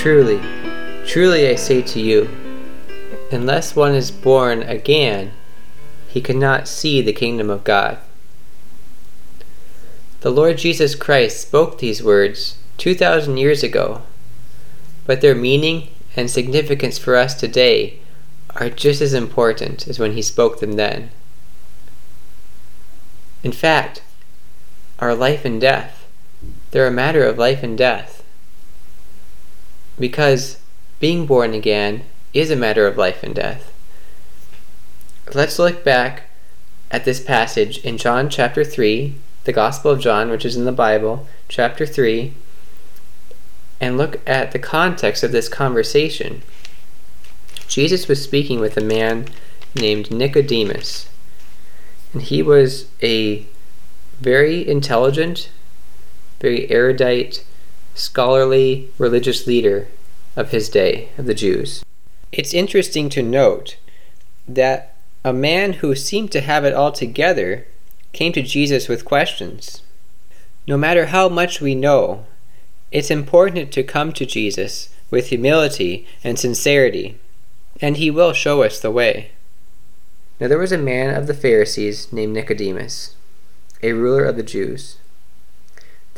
Truly, truly I say to you, unless one is born again, he cannot see the kingdom of God. The Lord Jesus Christ spoke these words 2,000 years ago, but their meaning and significance for us today are just as important as when he spoke them then. In fact, our life and death, they're a matter of life and death. Because being born again is a matter of life and death. Let's look back at this passage in John chapter 3, the Gospel of John, which is in the Bible, chapter 3, and look at the context of this conversation. Jesus was speaking with a man named Nicodemus, and he was a very intelligent, very erudite, scholarly religious leader of his day, of the Jews. It's interesting to note that a man who seemed to have it all together came to Jesus with questions. No matter how much we know, it's important to come to Jesus with humility and sincerity, and he will show us the way. Now there was a man of the Pharisees named Nicodemus, a ruler of the Jews.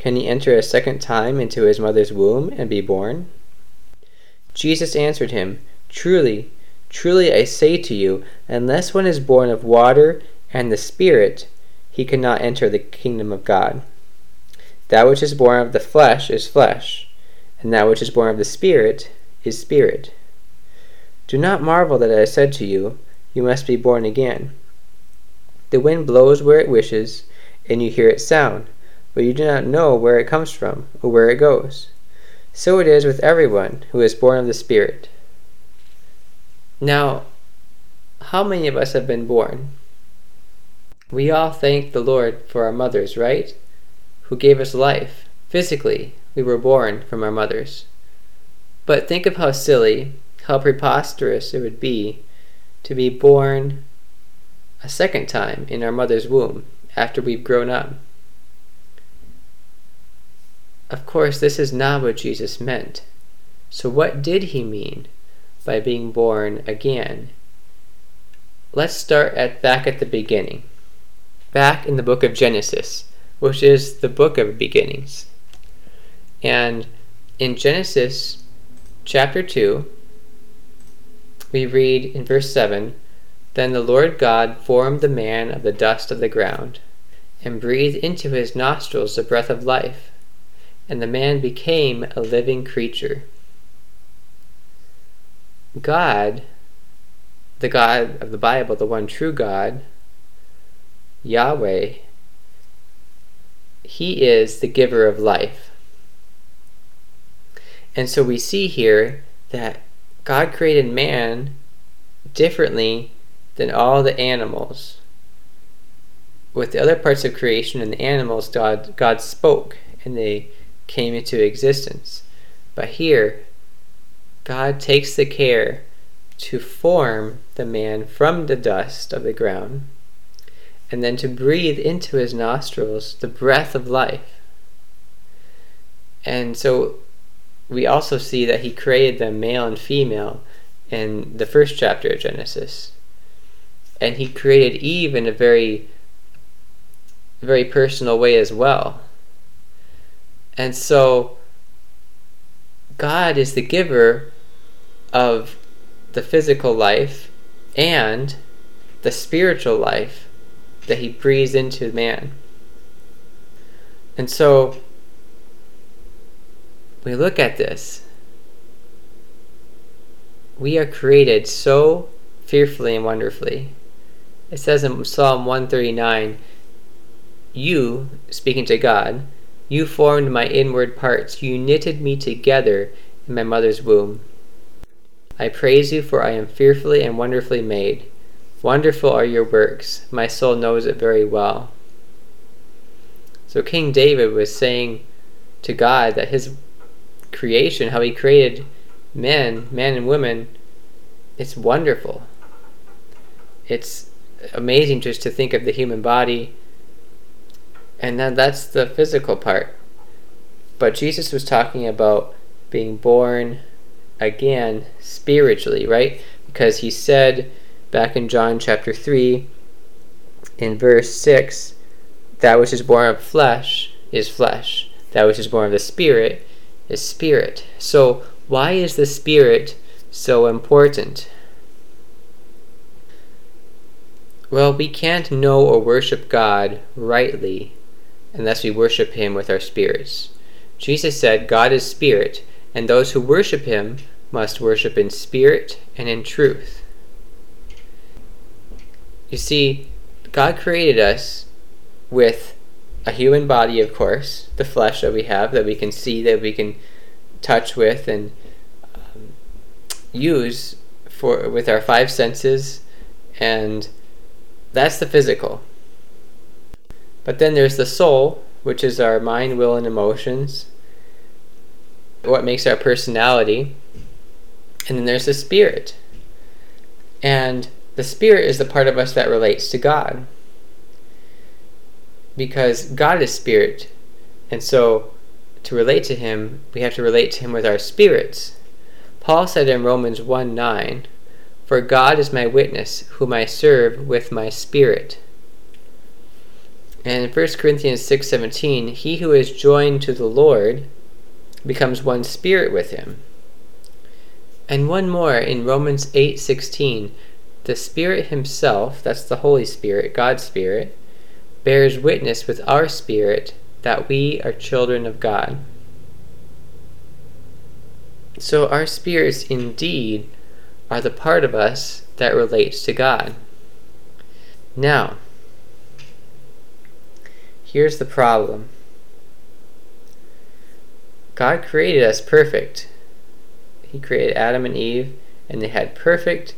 Can he enter a second time into his mother's womb and be born? Jesus answered him, Truly, truly I say to you, unless one is born of water and the Spirit, he cannot enter the kingdom of God. That which is born of the flesh is flesh, and that which is born of the Spirit is spirit. Do not marvel that I said to you, You must be born again. The wind blows where it wishes, and you hear its sound, but you do not know where it comes from or where it goes. So it is with everyone who is born of the Spirit. Now, how many of us have been born? We all thank the Lord for our mothers, right? Who gave us life. Physically, we were born from our mothers. But think of how silly, how preposterous it would be to be born a second time in our mother's womb after we've grown up. Of course, this is not what Jesus meant. So, what did he mean by being born again? Let's start at back at the beginning. Back in the book of Genesis, which is the book of beginnings. And in Genesis chapter 2, we read in verse 7 Then the Lord God formed the man of the dust of the ground, and breathed into his nostrils the breath of life, and the man became a living creature. God, the God of the Bible, the one true God, Yahweh, He is the giver of life. And so we see here that God created man differently than all the animals. With the other parts of creation and the animals, God, God spoke and they came into existence. But here, God takes the care to form the man from the dust of the ground and then to breathe into his nostrils the breath of life. And so we also see that he created them male and female in the first chapter of Genesis. And he created Eve in a very very personal way as well. And so God is the giver of the physical life and the spiritual life that he breathes into man. And so we look at this, we are created so fearfully and wonderfully. It says in Psalm 139, You, speaking to God, you formed my inward parts, you knitted me together in my mother's womb. I praise you, for I am fearfully and wonderfully made. Wonderful are your works. My soul knows it very well. So King David was saying to God that his creation, how he created men, man and women, it's wonderful. It's amazing just to think of the human body. And then that's the physical part. But Jesus was talking about being born again spiritually, right? Because he said back in John chapter 3, in verse 6, that which is born of flesh is flesh, that which is born of the spirit is spirit. So, why is the spirit so important? Well, we can't know or worship God rightly unless we worship Him with our spirits. Jesus said, God is spirit, and those who worship Him must worship in spirit and in truth. You see, God created us with a human body, of course, the flesh that we have, that we can see, that we can touch with, and um, use for with our five senses, and that's the physical. But then there's the soul, which is our mind, will, and emotions, what makes our personality. And then there's the spirit. And the spirit is the part of us that relates to God. Because God is spirit. And so to relate to him, we have to relate to him with our spirits. Paul said in Romans 1 9, For God is my witness, whom I serve with my spirit. And in 1 Corinthians 6:17, he who is joined to the Lord becomes one spirit with him. And one more in Romans 8:16, the Spirit himself, that's the Holy Spirit, God's Spirit, bears witness with our spirit that we are children of God. So our spirits indeed are the part of us that relates to God. Now, here's the problem. God created us perfect. He created Adam and Eve, and they had perfect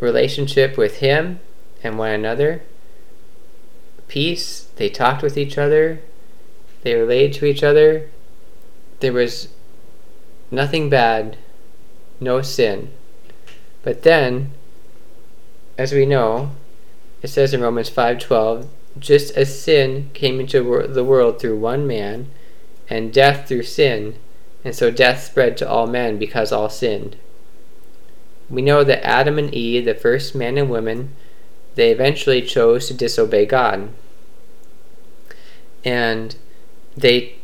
relationship with Him and one another. Peace. They talked with each other. They related to each other. There was nothing bad, no sin. But then, as we know, it says in Romans 5:12, just as sin came into the world through one man, and death through sin, and so death spread to all men because all sinned. We know that Adam and Eve, the first man and woman, they eventually chose to disobey God. And they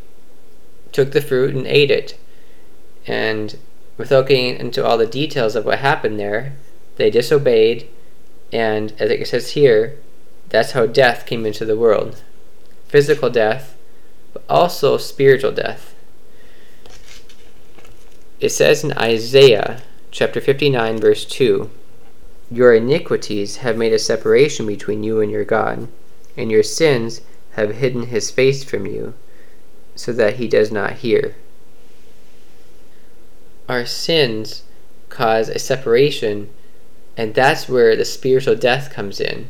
took the fruit and ate it. And without getting into all the details of what happened there, they disobeyed, and as it says here, that's how death came into the world physical death, but also spiritual death. It says in Isaiah chapter 59, verse 2 Your iniquities have made a separation between you and your God, and your sins have hidden his face from you, so that he does not hear. Our sins cause a separation, and that's where the spiritual death comes in.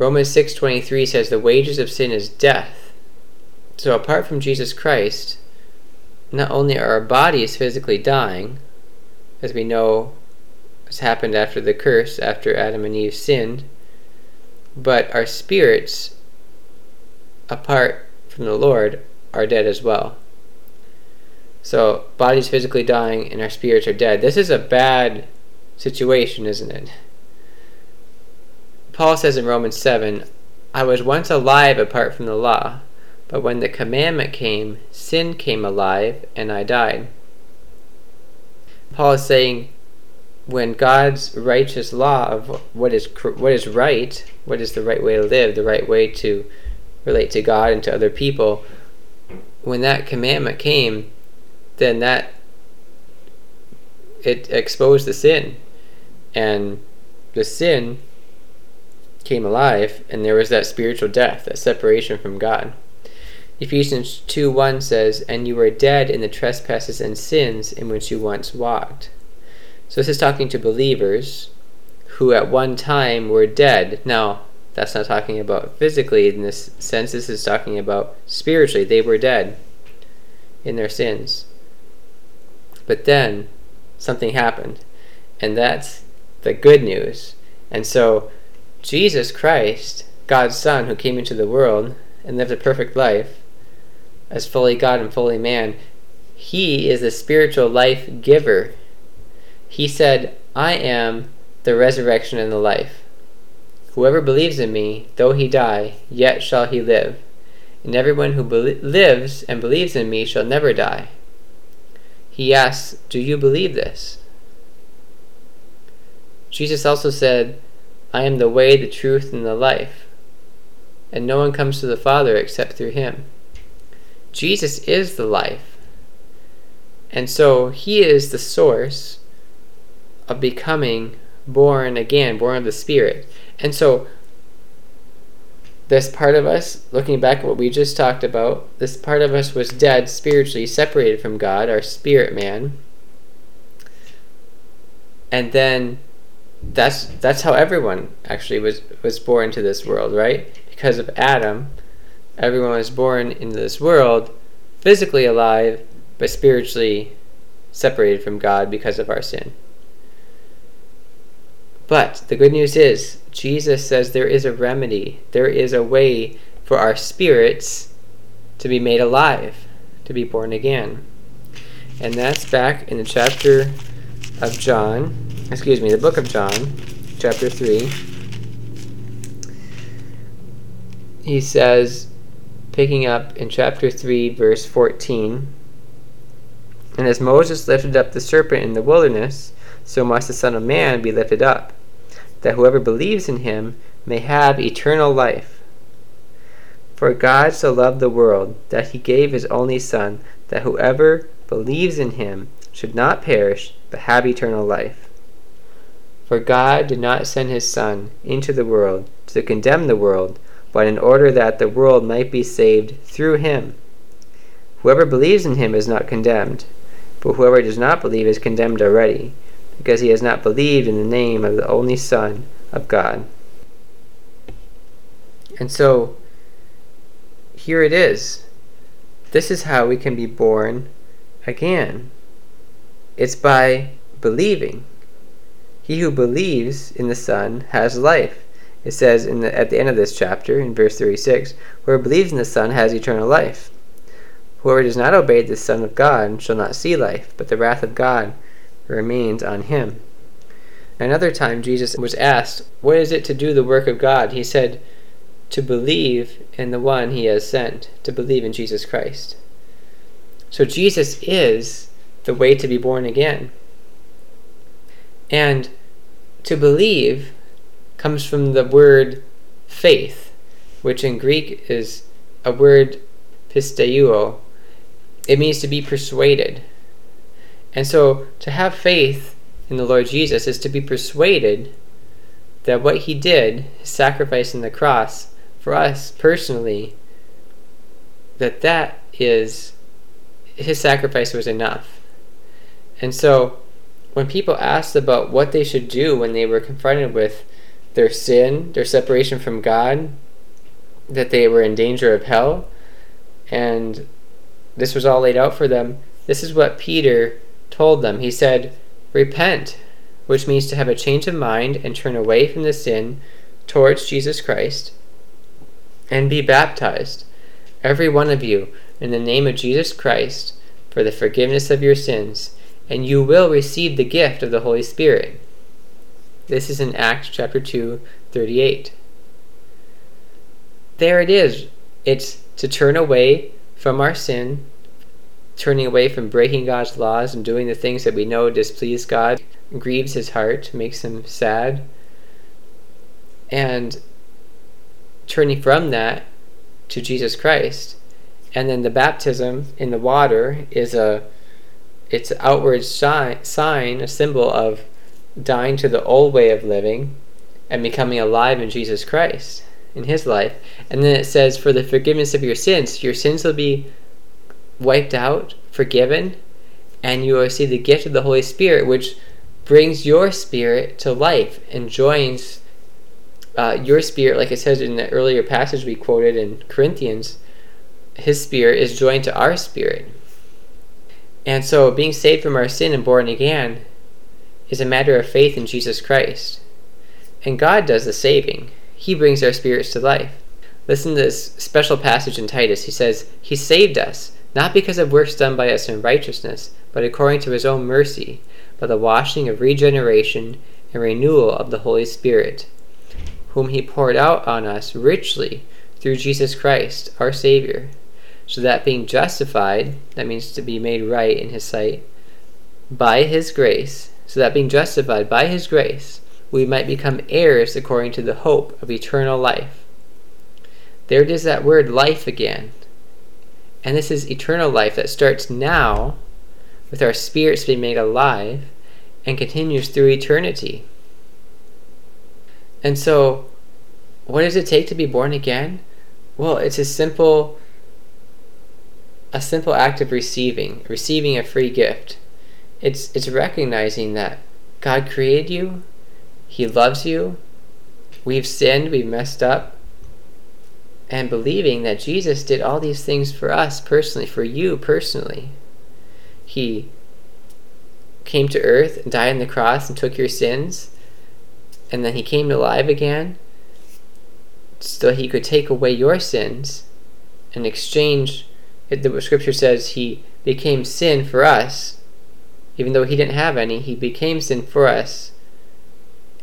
Romans 6:23 says the wages of sin is death. So apart from Jesus Christ, not only are our bodies physically dying, as we know has happened after the curse, after Adam and Eve sinned, but our spirits, apart from the Lord, are dead as well. So, bodies physically dying and our spirits are dead. This is a bad situation, isn't it? Paul says in Romans 7 I was once alive apart from the law, but when the commandment came, sin came alive, and I died. Paul is saying when God's righteous law of what is what is right, what is the right way to live, the right way to relate to God and to other people, when that commandment came, then that it exposed the sin, and the sin came alive, and there was that spiritual death, that separation from God. Ephesians 2 1 says, And you were dead in the trespasses and sins in which you once walked. So this is talking to believers who at one time were dead. Now, that's not talking about physically in this sense, this is talking about spiritually. They were dead in their sins. But then something happened, and that's the good news. And so, Jesus Christ, God's Son, who came into the world and lived a perfect life as fully God and fully man, he is the spiritual life giver. He said, I am the resurrection and the life. Whoever believes in me, though he die, yet shall he live. And everyone who lives and believes in me shall never die. He asks, Do you believe this? Jesus also said, I am the way, the truth, and the life, and no one comes to the Father except through him. Jesus is the life. And so he is the source of becoming born again, born of the Spirit. And so this part of us, looking back at what we just talked about, this part of us was dead spiritually, separated from God, our spirit man. And then that's that's how everyone actually was was born into this world, right? Because of Adam, everyone was born into this world physically alive but spiritually separated from God because of our sin. But the good news is Jesus says there is a remedy. There is a way for our spirits to be made alive, to be born again. And that's back in the chapter of John, excuse me, the book of John, chapter 3. He says, picking up in chapter 3, verse 14, And as Moses lifted up the serpent in the wilderness, so must the Son of Man be lifted up, that whoever believes in him may have eternal life. For God so loved the world that he gave his only Son, that whoever believes in him should not perish, but have eternal life. For God did not send his Son into the world to condemn the world, but in order that the world might be saved through him. Whoever believes in him is not condemned, but whoever does not believe is condemned already, because he has not believed in the name of the only Son of God. And so, here it is. This is how we can be born again. It's by believing. He who believes in the Son has life. It says the, at the end of this chapter, in verse 36, Whoever believes in the Son has eternal life. Whoever does not obey the Son of God shall not see life, but the wrath of God remains on him. Another time, Jesus was asked, What is it to do the work of God? He said, To believe in the one he has sent, to believe in Jesus Christ. So Jesus is the way to be born again. And to believe comes from the word faith, which in Greek is a word pisteuo. It means to be persuaded. And so to have faith in the Lord Jesus is to be persuaded that what he did, his sacrifice on the cross, for us personally, that that is his sacrifice was enough. And so when people asked about what they should do when they were confronted with their sin, their separation from God, that they were in danger of hell, and this was all laid out for them, this is what Peter told them. He said, Repent, which means to have a change of mind and turn away from the sin towards Jesus Christ, and be baptized, every one of you, in the name of Jesus Christ, for the forgiveness of your sins, and you will receive the gift of the Holy Spirit. This is in Acts chapter 2, 38. There it is. It's to turn away from our sin, turning away from breaking God's laws and doing the things that we know displease God, grieves his heart, makes him sad, and turning from that to Jesus Christ. And then the baptism in the water is a it's an outward sign, a symbol of dying to the old way of living and becoming alive in Jesus Christ in his life. And then it says, For the forgiveness of your sins, your sins will be wiped out, forgiven, and you will see the gift of the Holy Spirit, which brings your spirit to life and joins uh, your spirit, like it says in the earlier passage we quoted in Corinthians, his spirit is joined to our spirit. And so being saved from our sin and born again is a matter of faith in Jesus Christ. And God does the saving. He brings our spirits to life. Listen to this special passage in Titus. He says, He saved us, not because of works done by us in righteousness, but according to His own mercy, by the washing of regeneration and renewal of the Holy Spirit, whom He poured out on us richly through Jesus Christ, our Savior, so that being justified, that means to be made right in His sight, by His grace, so that being justified by His grace, we might become heirs according to the hope of eternal life. There it is that word life again. And this is eternal life that starts now with our spirits being made alive and continues through eternity. And so, what does it take to be born again? Well, it's a simple a simple act of receiving, receiving a free gift. It's it's recognizing that God created you, he loves you. We've sinned, we've messed up. And believing that Jesus did all these things for us personally, for you personally. He came to earth and died on the cross and took your sins. And then he came alive again so he could take away your sins and exchange it, the scripture says he became sin for us even though he didn't have any he became sin for us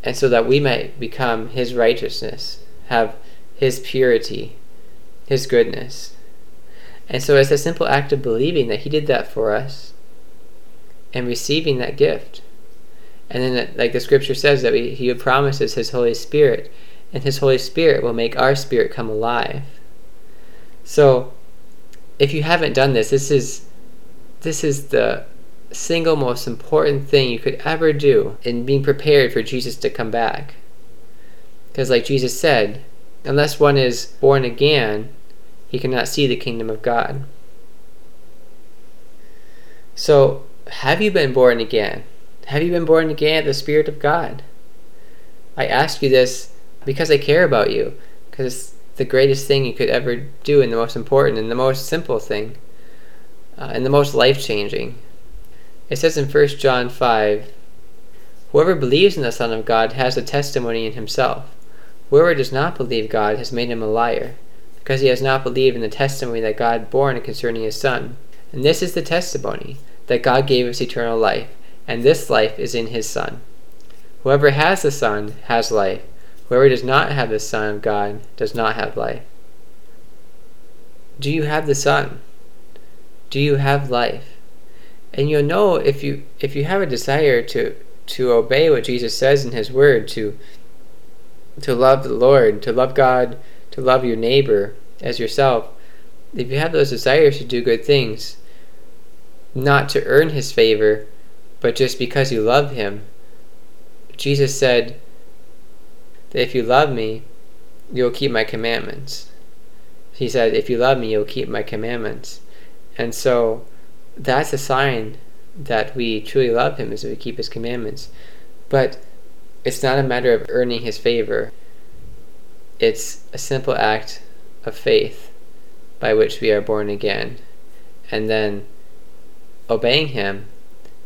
and so that we might become his righteousness, have his purity, his goodness. And so it's a simple act of believing that he did that for us and receiving that gift. And then, like the scripture says, that we, he promises his Holy Spirit, and his Holy Spirit will make our spirit come alive. So, if you haven't done this, this is this is the single most important thing you could ever do in being prepared for Jesus to come back. Because, like Jesus said, unless one is born again, he cannot see the kingdom of God. So, have you been born again? Have you been born again of the Spirit of God? I ask you this because I care about you, because the greatest thing you could ever do, and the most important, and the most simple thing, uh, and the most life changing. It says in 1 John 5 Whoever believes in the Son of God has a testimony in himself. Whoever does not believe God has made him a liar, because he has not believed in the testimony that God bore concerning his Son. And this is the testimony that God gave us eternal life, and this life is in his Son. Whoever has the Son has life. Whoever does not have the Son of God does not have life. Do you have the Son? Do you have life? and you'll know if you if you have a desire to to obey what Jesus says in his word to to love the Lord, to love God, to love your neighbor as yourself. If you have those desires to do good things, not to earn his favor, but just because you love him. Jesus said that if you love me, you'll keep my commandments. He said, if you love me, you'll keep my commandments. And so that's a sign that we truly love him is that we keep his commandments. But it's not a matter of earning his favor. It's a simple act of faith by which we are born again. And then obeying him,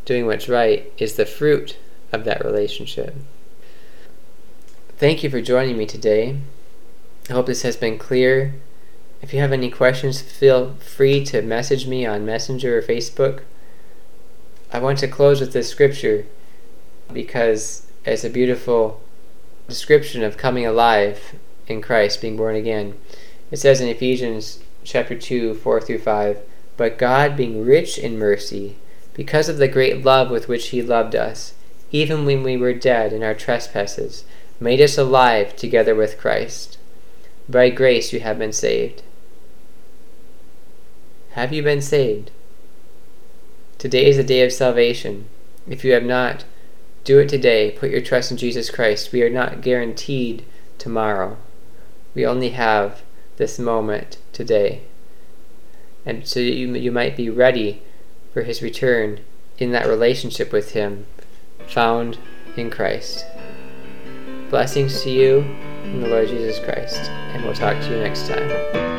doing what's right, is the fruit of that relationship. Thank you for joining me today. I hope this has been clear if you have any questions, feel free to message me on Messenger or Facebook. I want to close with this scripture because it's a beautiful description of coming alive in Christ, being born again. It says in Ephesians chapter 2, 4 through 5, But God, being rich in mercy, because of the great love with which He loved us, even when we were dead in our trespasses, made us alive together with Christ. By grace you have been saved have you been saved? Today is the day of salvation. If you have not, do it today. Put your trust in Jesus Christ. We are not guaranteed tomorrow. We only have this moment today. And so you, you might be ready for his return in that relationship with him found in Christ. Blessings to you in the Lord Jesus Christ, and we'll talk to you next time.